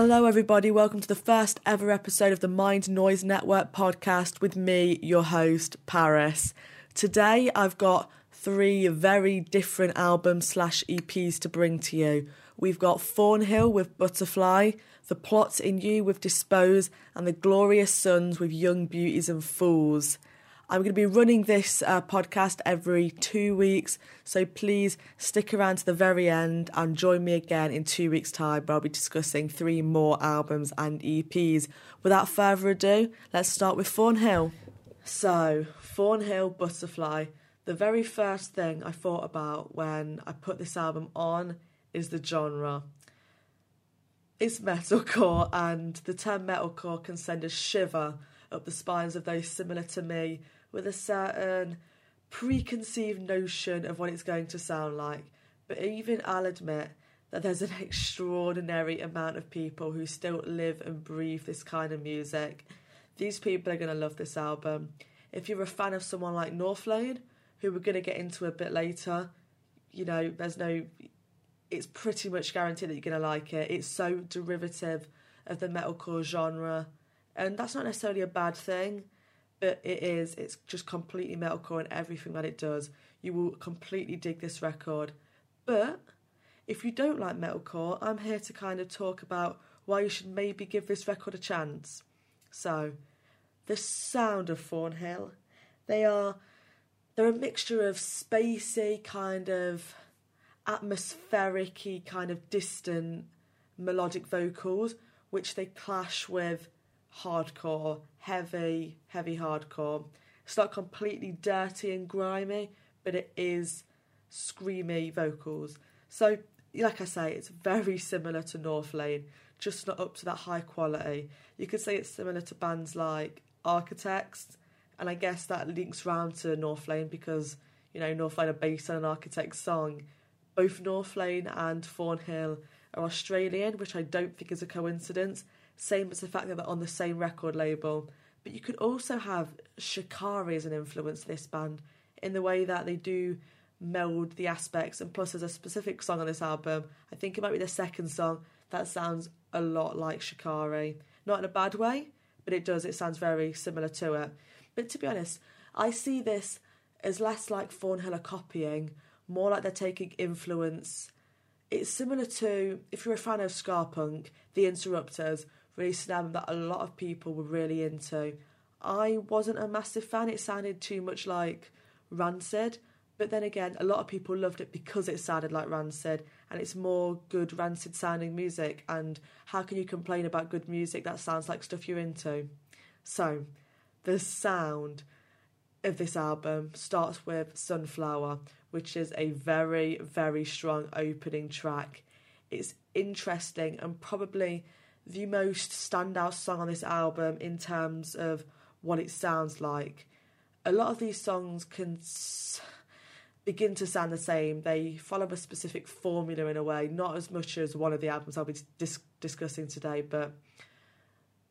Hello, everybody. Welcome to the first ever episode of the Mind Noise Network podcast with me, your host, Paris. Today, I've got three very different albums slash EPs to bring to you. We've got Thornhill with Butterfly, The Plot in You with Dispose, and The Glorious Sons with Young Beauties and Fools. I'm going to be running this uh, podcast every two weeks, so please stick around to the very end and join me again in two weeks' time where I'll be discussing three more albums and EPs. Without further ado, let's start with Thornhill. So, Thornhill Butterfly. The very first thing I thought about when I put this album on is the genre. It's metalcore, and the term metalcore can send a shiver up the spines of those similar to me with a certain preconceived notion of what it's going to sound like. But even I'll admit that there's an extraordinary amount of people who still live and breathe this kind of music. These people are going to love this album. If you're a fan of someone like Northlane, who we're going to get into a bit later, you know, there's no. It's pretty much guaranteed that you're going to like it. It's so derivative of the metalcore genre, and that's not necessarily a bad thing it is. It's just completely metalcore and everything that it does. You will completely dig this record. But if you don't like metalcore, I'm here to kind of talk about why you should maybe give this record a chance. So, the sound of Thornhill, they are they're a mixture of spacey kind of atmospheric kind of distant melodic vocals which they clash with hardcore, heavy, heavy hardcore. It's not completely dirty and grimy, but it is screamy vocals. So, like I say, it's very similar to Northlane, just not up to that high quality. You could say it's similar to bands like Architects, and I guess that links round to Northlane because, you know, North Northlane are based on an Architects song. Both Northlane and Thornhill are Australian, which I don't think is a coincidence. Same as the fact that they're on the same record label. But you could also have Shikari as an influence this band in the way that they do meld the aspects. And plus, there's a specific song on this album. I think it might be the second song that sounds a lot like Shikari. Not in a bad way, but it does. It sounds very similar to it. But to be honest, I see this as less like Thornhill are copying, more like they're taking influence. It's similar to, if you're a fan of ska punk, The Interrupters an album that a lot of people were really into. I wasn't a massive fan, it sounded too much like Rancid, but then again, a lot of people loved it because it sounded like Rancid and it's more good Rancid sounding music. And how can you complain about good music that sounds like stuff you're into? So, the sound of this album starts with Sunflower, which is a very, very strong opening track. It's interesting and probably the most standout song on this album in terms of what it sounds like. A lot of these songs can s- begin to sound the same. They follow a specific formula in a way, not as much as one of the albums I'll be dis- discussing today, but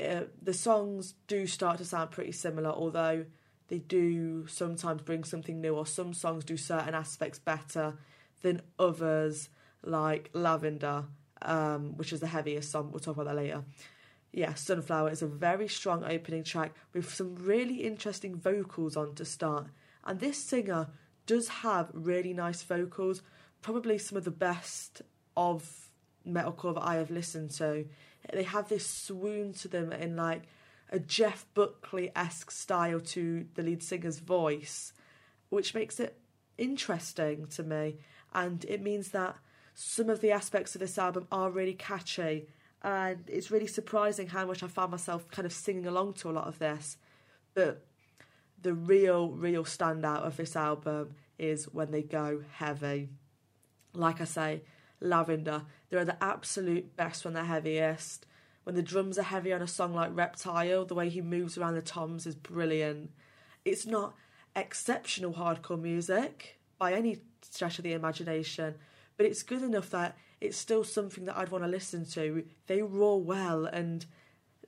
uh, the songs do start to sound pretty similar, although they do sometimes bring something new, or some songs do certain aspects better than others, like Lavender um, which is the heaviest song. We'll talk about that later. Yeah, Sunflower is a very strong opening track with some really interesting vocals on to start. And this singer does have really nice vocals, probably some of the best of metalcore that I have listened to. They have this swoon to them in like a Jeff Buckley esque style to the lead singer's voice, which makes it interesting to me. And it means that some of the aspects of this album are really catchy, and it's really surprising how much I found myself kind of singing along to a lot of this. But the real, real standout of this album is when they go heavy. Like I say, Lavender, they're the absolute best when they're heaviest. When the drums are heavy on a song like Reptile, the way he moves around the toms is brilliant. It's not exceptional hardcore music by any stretch of the imagination, but it's good enough that it's still something that I'd want to listen to. They roar well, and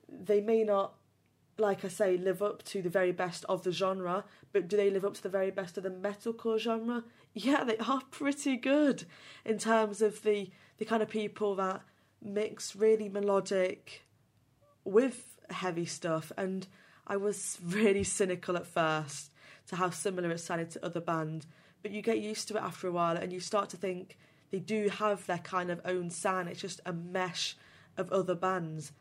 they may not, like I say, live up to the very best of the genre, but do they live up to the very best of the metalcore genre? Yeah, they are pretty good in terms of the the kind of people that mix really melodic with heavy stuff, and I was really cynical at first to how similar it sounded to other bands, but you get used to it after a while, and you start to think they do have their kind of own sound. It's just a mesh of other bands.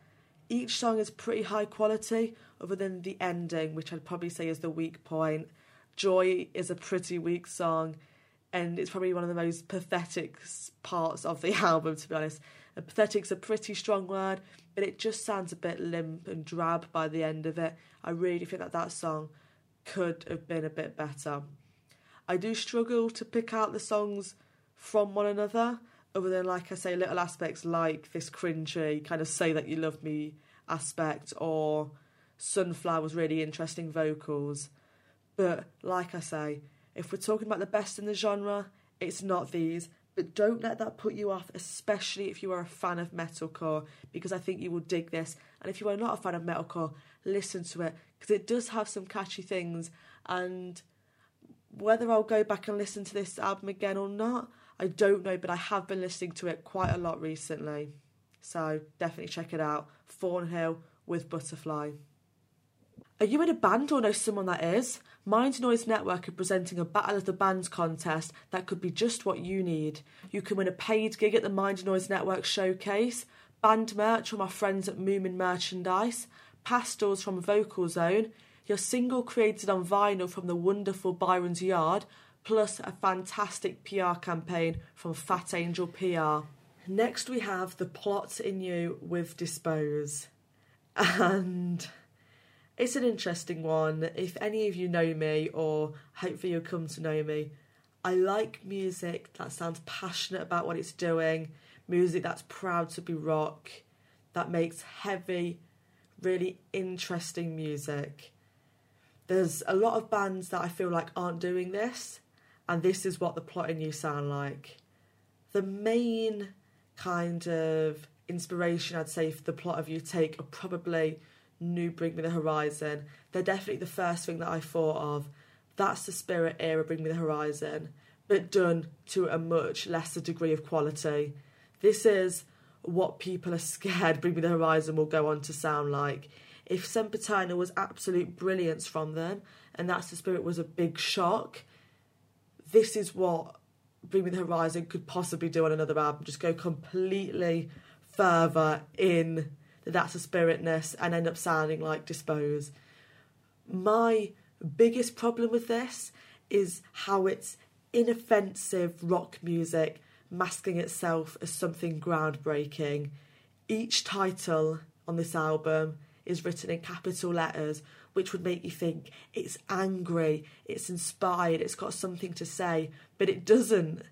Each song is pretty high quality, other than the ending, which I'd probably say is the weak point. Joy is a pretty weak song, and it's probably one of the most pathetic parts of the album, to be honest. And pathetic's a pretty strong word, but it just sounds a bit limp and drab by the end of it. I really think that that song could have been a bit better. I do struggle to pick out the songs from one another, other than, like I say, little aspects like this cringy kind of say that you love me aspect or Sunflower's really interesting vocals. But like I say, if we're talking about the best in the genre, it's not these. But don't let that put you off, especially if you are a fan of metalcore, because I think you will dig this. And if you are not a fan of metalcore, listen to it, because it does have some catchy things. And whether I'll go back and listen to this album again or not, I don't know, but I have been listening to it quite a lot recently. So definitely check it out. Thornhill with Butterfly. Are you in a band or know someone that is? Mind Noise Network are presenting a Battle of the Bands contest that could be just what you need. You can win a paid gig at the Mind Noise Network showcase, band merch from our friends at Moomin Merchandise, pastels from Vocal Zone, your single created on vinyl from the wonderful Byron's Yard, plus a fantastic PR campaign from Fat Angel PR. Next, we have The Plot in You with Dispose. And it's an interesting one. If any of you know me, or hopefully you'll come to know me, I like music that sounds passionate about what it's doing, music that's proud to be rock, that makes heavy, really interesting music. There's a lot of bands that I feel like aren't doing this, and this is what the plot in you sound like. The main kind of inspiration I'd say for the plot of you take are probably new Bring Me the Horizon. They're definitely the first thing that I thought of. That's the spirit era Bring Me the Horizon, but done to a much lesser degree of quality. This is what people are scared Bring Me the Horizon will go on to sound like. If Sempiternal was absolute brilliance from them, and That's the Spirit was a big shock, this is what Bring Me the Horizon could possibly do on another album. Just go completely further in that's a spiritness and end up sounding like Dispose. My biggest problem with this is how it's inoffensive rock music masking itself as something groundbreaking. Each title on this album is written in capital letters, which would make you think it's angry, it's inspired, it's got something to say, but it doesn't.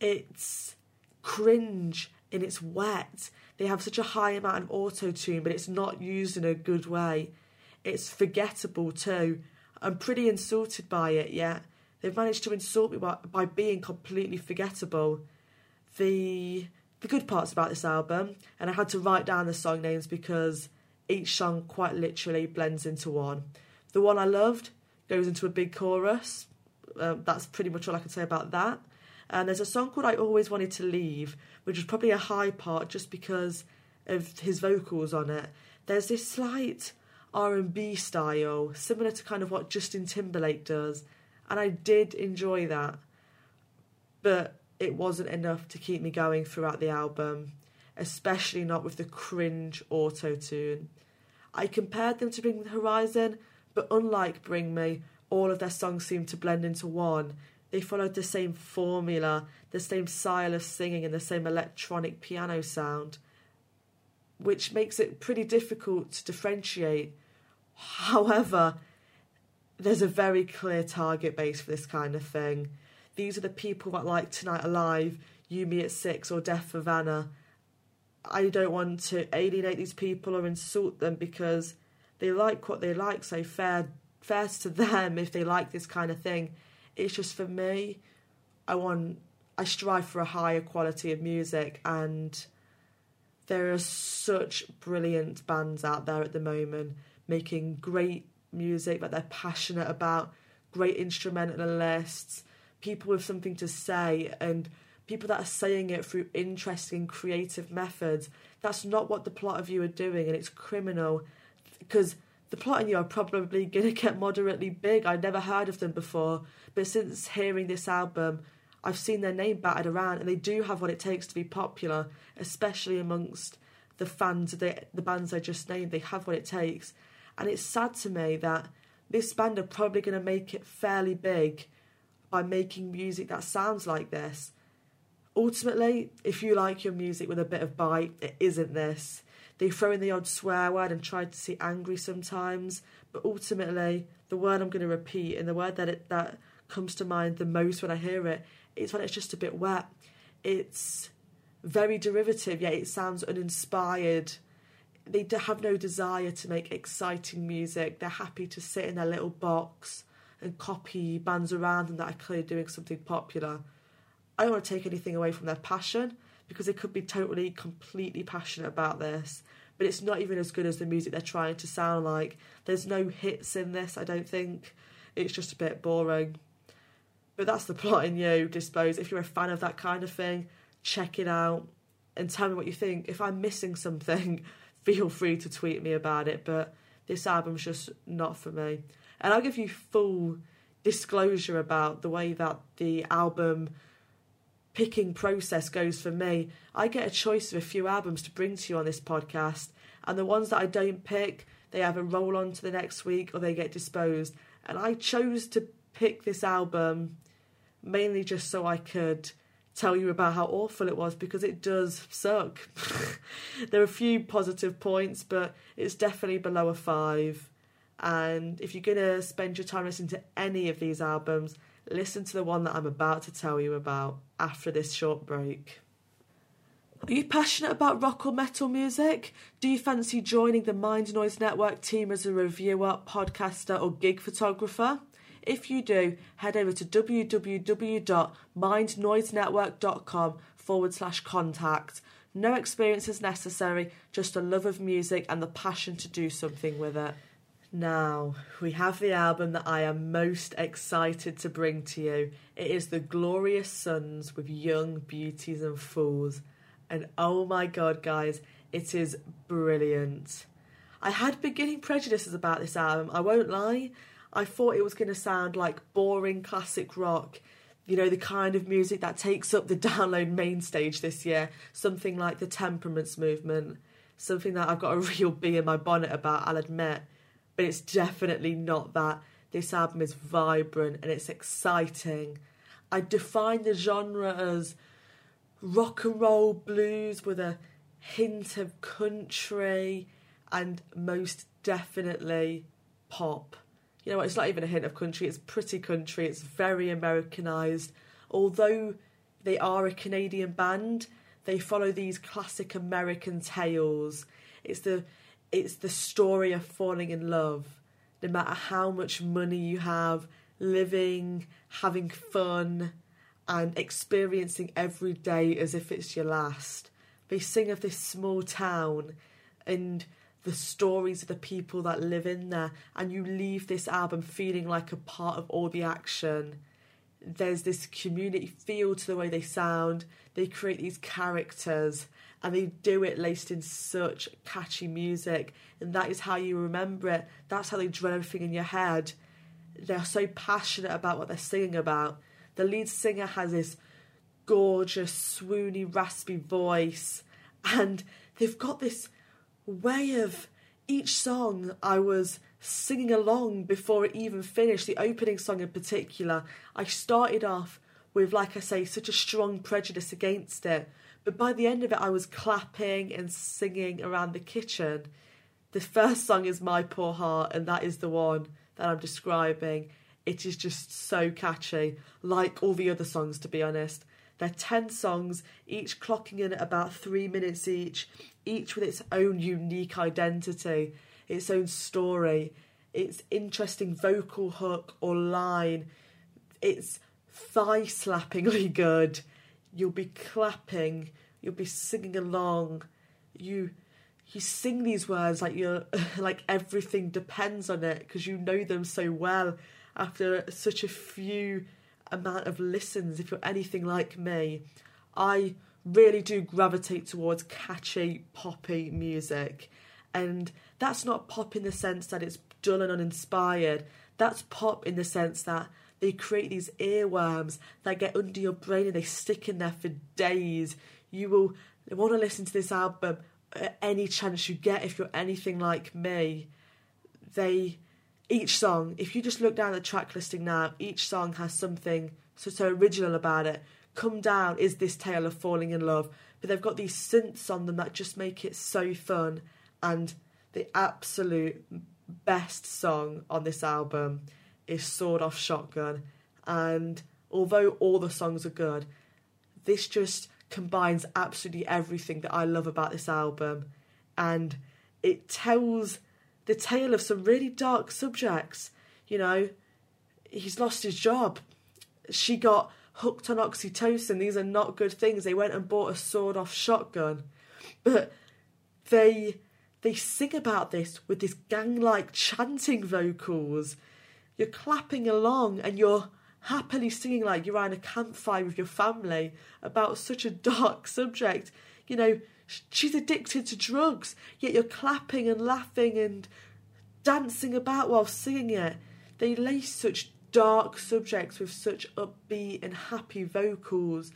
It's cringe and it's wet they have such a high amount of auto tune, but it's not used in a good way. It's forgettable too. I'm pretty insulted by it, yet they've managed to insult me by, by being completely forgettable. The the good parts about this album, and I had to write down the song names because each song quite literally blends into one. The one I loved goes into a big chorus. Um, that's pretty much all I can say about that. And there's a song called I Always Wanted to Leave, which was probably a high part just because of his vocals on it. There's this slight R&B style, similar to kind of what Justin Timberlake does, and I did enjoy that. But it wasn't enough to keep me going throughout the album, especially not with the cringe auto tune. I compared them to Bring the Horizon, but unlike Bring Me, all of their songs seem to blend into one, they followed the same formula, the same style of singing, and the same electronic piano sound, which makes it pretty difficult to differentiate. However, there's a very clear target base for this kind of thing. These are the people that like Tonight Alive, You Me at Six, or Death Havana. I don't want to alienate these people or insult them because they like what they like, so fair fair to them if they like this kind of thing. It's just for me, I want, I strive for a higher quality of music, and there are such brilliant bands out there at the moment making great music that they're passionate about, great instrumentalists, people with something to say, and people that are saying it through interesting, creative methods. That's not what the plot of you are doing, and it's criminal because the plot of you are probably going to get moderately big. I'd never heard of them before, but since hearing this album, I've seen their name battered around, and they do have what it takes to be popular, especially amongst the fans of the, the bands I just named. They have what it takes, and it's sad to me that this band are probably going to make it fairly big by making music that sounds like this. Ultimately, if you like your music with a bit of bite, it isn't this. They throw in the odd swear word and try to see angry sometimes, but ultimately, the word I'm going to repeat and the word that it, that comes to mind the most when I hear it is when it's just a bit wet. It's very derivative, yet it sounds uninspired. They have no desire to make exciting music. They're happy to sit in their little box and copy bands around them that are clearly doing something popular. I don't want to take anything away from their passion because they could be totally, completely passionate about this, but it's not even as good as the music they're trying to sound like. There's no hits in this, I don't think. It's just a bit boring. But that's the plot in you, dispose. If you're a fan of that kind of thing, check it out and tell me what you think. If I'm missing something, feel free to tweet me about it. But this album's just not for me. And I'll give you full disclosure about the way that the album picking process goes for me. I get a choice of a few albums to bring to you on this podcast, and the ones that I don't pick, they either roll on to the next week or they get disposed. And I chose to pick this album mainly just so I could tell you about how awful it was because it does suck. there are a few positive points, but it's definitely below a five. And if you're going to spend your time listening to any of these albums, listen to the one that I'm about to tell you about after this short break. Are you passionate about rock or metal music? Do you fancy joining the Mind Noise Network team as a reviewer, podcaster, or gig photographer? If you do, head over to www.mindnoisenetwork.com forward slash contact. No experience is necessary, just a love of music and the passion to do something with it. Now, we have the album that I am most excited to bring to you. It is The Glorious Sons with Young Beauties and Fools. And oh my god, guys, it is brilliant. I had beginning prejudices about this album, I won't lie. I thought it was going to sound like boring classic rock, you know, the kind of music that takes up the download main stage this year, something like the Temperance Movement, something that I've got a real bee in my bonnet about, I'll admit but it's definitely not that. This album is vibrant and it's exciting. I define the genre as rock and roll blues with a hint of country and most definitely pop. You know what? It's not even a hint of country, it's pretty country, it's very Americanized. Although they are a Canadian band, they follow these classic American tales. It's the it's the story of falling in love. No matter how much money you have, living, having fun, and experiencing every day as if it's your last. They sing of this small town and the stories of the people that live in there, and you leave this album feeling like a part of all the action. There's this community feel to the way they sound, they create these characters, and they do it laced in such catchy music, and that is how you remember it. That's how they drill everything in your head. They're so passionate about what they're singing about. The lead singer has this gorgeous, swoony, raspy voice, and they've got this way of each song I was singing along before it even finished. The opening song in particular, I started off with, like I say, such a strong prejudice against it but by the end of it, I was clapping and singing around the kitchen. The first song is My Poor Heart, and that is the one that I'm describing. It is just so catchy, like all the other songs, to be honest. They're 10 songs, each clocking in at about three minutes each, each with its own unique identity, its own story, its interesting vocal hook or line. It's thigh slappingly good you'll be clapping, you'll be singing along. You you sing these words like you're like everything depends on it because you know them so well after such a few amount of listens if you're anything like me I really do gravitate towards catchy, poppy music. And that's not pop in the sense that it's dull and uninspired. That's pop in the sense that they create these earworms that get under your brain and they stick in there for days. You will want to listen to this album at any chance you get if you're anything like me. They each song, if you just look down the track listing now, each song has something so so original about it. Come Down is this tale of falling in love, but they've got these synths on them that just make it so fun. And the absolute best song on this album is Sawed Off Shotgun. And although all the songs are good, this just combines absolutely everything that I love about this album. And it tells the tale of some really dark subjects. You know, he's lost his job. She got hooked on oxytocin. These are not good things. They went and bought a sawed off shotgun. But they they sing about this with this gang like chanting vocals. You're clapping along and you're happily singing like you're around a campfire with your family about such a dark subject. You know, she's addicted to drugs, yet you're clapping and laughing and dancing about while singing it. They lace such dark subjects with such upbeat and happy vocals,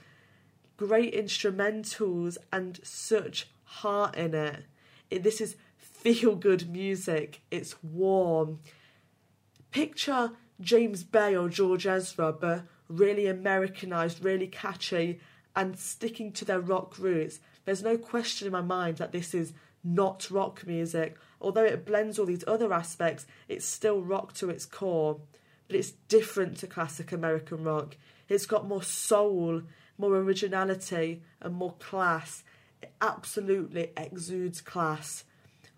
great instrumentals, and such heart in it. it this is feel good music, it's warm. Picture James Bay or George Ezra, but really Americanized, really catchy, and sticking to their rock roots. There's no question in my mind that this is not rock music. Although it blends all these other aspects, it's still rock to its core but it's different to classic American rock. It's got more soul, more originality, and more class. It absolutely exudes class.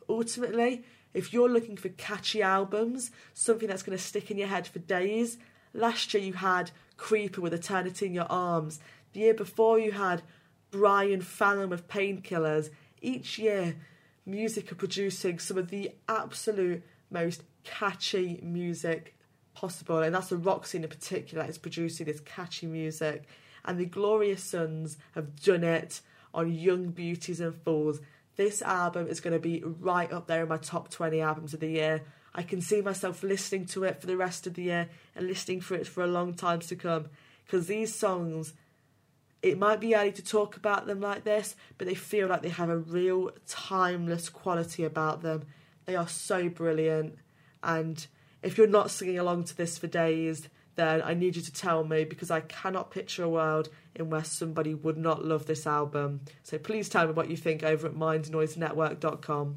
Ultimately, if you're looking for catchy albums, something that's going to stick in your head for days, last year you had Creeper with Eternity in Your Arms. The year before you had Brian Fallon with Painkillers. Each year, music are producing some of the absolute most catchy music possible, and that's the rock scene in particular is producing this catchy music. And the Glorious Sons have done it on Young Beauties and Fools. This album is going to be right up there in my top 20 albums of the year. I can see myself listening to it for the rest of the year and listening for it for a long time to come because these songs it might be early to talk about them like this, but they feel like they have a real timeless quality about them. They are so brilliant, and if you're not singing along to this for days, then I need you to tell me because I cannot picture a world in where somebody would not love this album. So please tell me what you think over at mindnoisenetwork.com.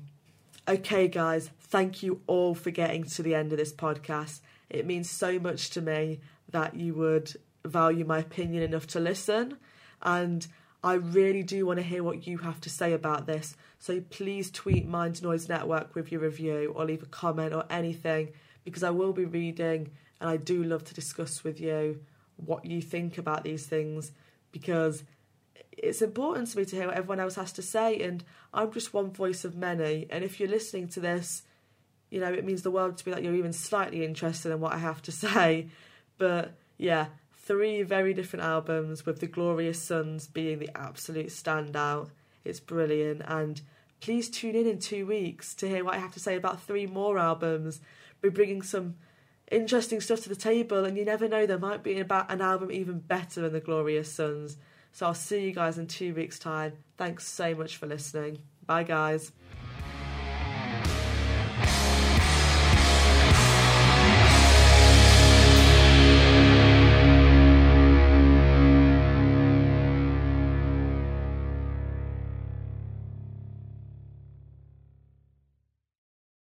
Okay, guys, thank you all for getting to the end of this podcast. It means so much to me that you would value my opinion enough to listen, and I really do want to hear what you have to say about this. So please tweet Mind Noise Network with your review or leave a comment or anything because I will be reading and I do love to discuss with you what you think about these things because it's important to me to hear what everyone else has to say. And I'm just one voice of many. And if you're listening to this you know it means the world to me that you're even slightly interested in what I have to say. But yeah three very different albums with the glorious sons being the absolute standout. It's brilliant. And please tune in in two weeks to hear what I have to say about three more albums. We're bringing some interesting stuff to the table, and you never know, there might be about an album even better than The Glorious Sons. So I'll see you guys in two weeks' time. Thanks so much for listening. Bye, guys.